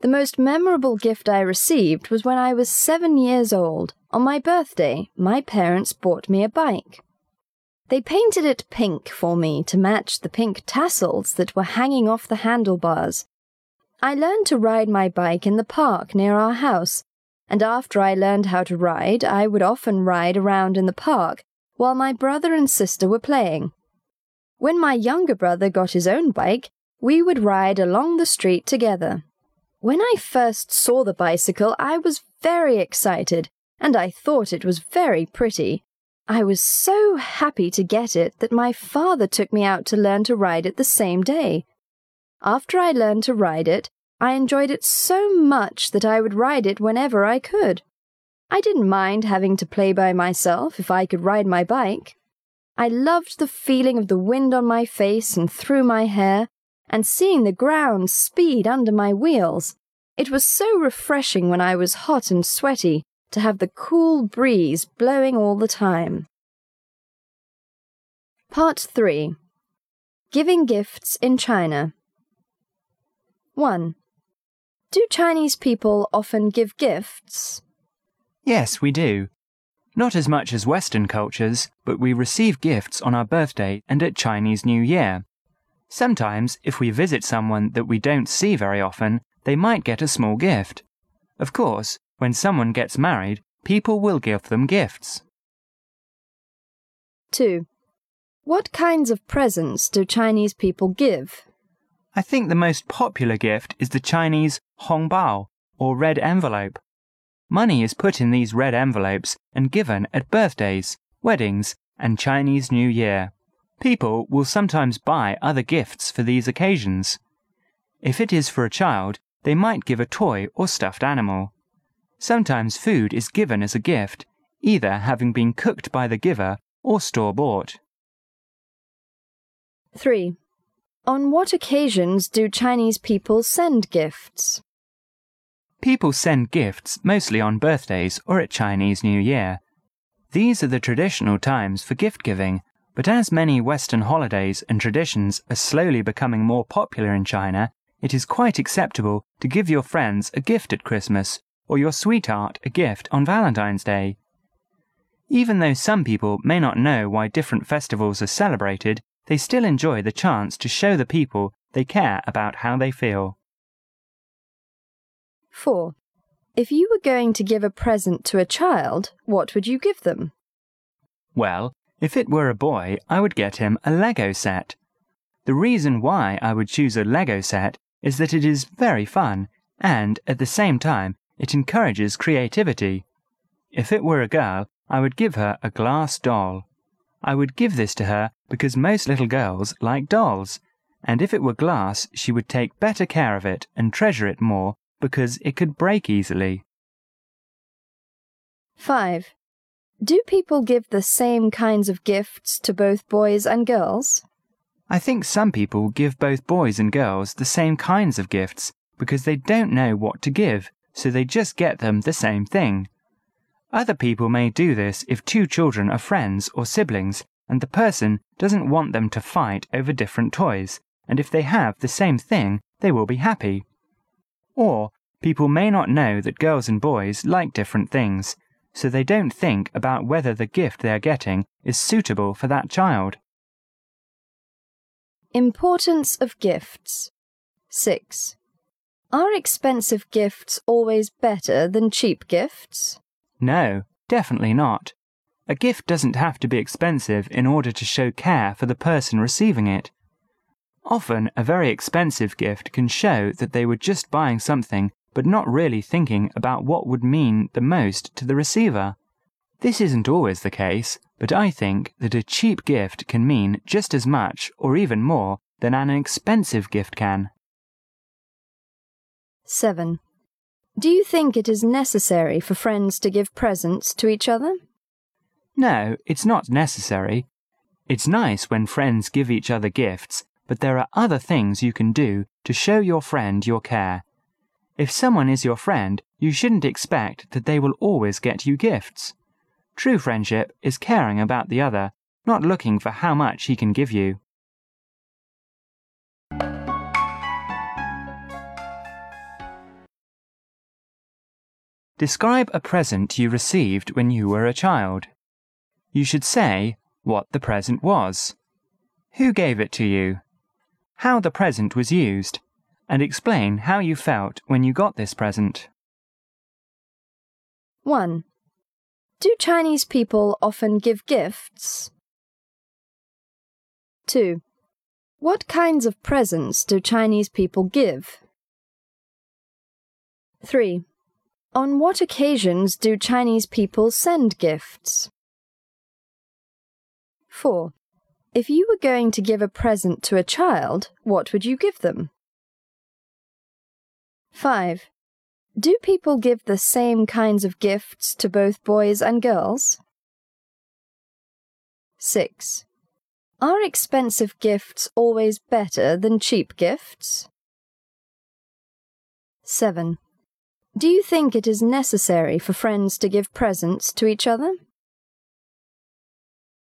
The most memorable gift I received was when I was seven years old. On my birthday, my parents bought me a bike. They painted it pink for me to match the pink tassels that were hanging off the handlebars. I learned to ride my bike in the park near our house, and after I learned how to ride, I would often ride around in the park while my brother and sister were playing. When my younger brother got his own bike, we would ride along the street together. When I first saw the bicycle, I was very excited, and I thought it was very pretty. I was so happy to get it that my father took me out to learn to ride it the same day. After I learned to ride it, I enjoyed it so much that I would ride it whenever I could. I didn't mind having to play by myself if I could ride my bike. I loved the feeling of the wind on my face and through my hair, and seeing the ground speed under my wheels. It was so refreshing when I was hot and sweaty to have the cool breeze blowing all the time. Part 3 Giving Gifts in China 1. Do Chinese people often give gifts? Yes, we do. Not as much as Western cultures, but we receive gifts on our birthday and at Chinese New Year. Sometimes, if we visit someone that we don't see very often, they might get a small gift. Of course, when someone gets married, people will give them gifts. 2. What kinds of presents do Chinese people give? I think the most popular gift is the Chinese hongbao, or red envelope. Money is put in these red envelopes and given at birthdays, weddings, and Chinese New Year. People will sometimes buy other gifts for these occasions. If it is for a child, they might give a toy or stuffed animal. Sometimes food is given as a gift, either having been cooked by the giver or store bought. 3. On what occasions do Chinese people send gifts? People send gifts mostly on birthdays or at Chinese New Year. These are the traditional times for gift giving, but as many Western holidays and traditions are slowly becoming more popular in China, it is quite acceptable to give your friends a gift at Christmas or your sweetheart a gift on Valentine's Day. Even though some people may not know why different festivals are celebrated, they still enjoy the chance to show the people they care about how they feel. 4. If you were going to give a present to a child, what would you give them? Well, if it were a boy, I would get him a Lego set. The reason why I would choose a Lego set is that it is very fun and, at the same time, it encourages creativity. If it were a girl, I would give her a glass doll. I would give this to her because most little girls like dolls, and if it were glass, she would take better care of it and treasure it more because it could break easily. 5. Do people give the same kinds of gifts to both boys and girls? I think some people give both boys and girls the same kinds of gifts because they don't know what to give so they just get them the same thing. Other people may do this if two children are friends or siblings and the person doesn't want them to fight over different toys, and if they have the same thing, they will be happy. Or people may not know that girls and boys like different things, so they don't think about whether the gift they are getting is suitable for that child. Importance of gifts. 6. Are expensive gifts always better than cheap gifts? No, definitely not. A gift doesn't have to be expensive in order to show care for the person receiving it. Often, a very expensive gift can show that they were just buying something but not really thinking about what would mean the most to the receiver. This isn't always the case, but I think that a cheap gift can mean just as much or even more than an expensive gift can. 7. Do you think it is necessary for friends to give presents to each other? No, it's not necessary. It's nice when friends give each other gifts, but there are other things you can do to show your friend your care. If someone is your friend, you shouldn't expect that they will always get you gifts. True friendship is caring about the other, not looking for how much he can give you. Describe a present you received when you were a child. You should say what the present was, who gave it to you, how the present was used, and explain how you felt when you got this present. 1. Do Chinese people often give gifts? 2. What kinds of presents do Chinese people give? 3. On what occasions do Chinese people send gifts? 4. If you were going to give a present to a child, what would you give them? 5. Do people give the same kinds of gifts to both boys and girls? 6. Are expensive gifts always better than cheap gifts? 7. Do you think it is necessary for friends to give presents to each other?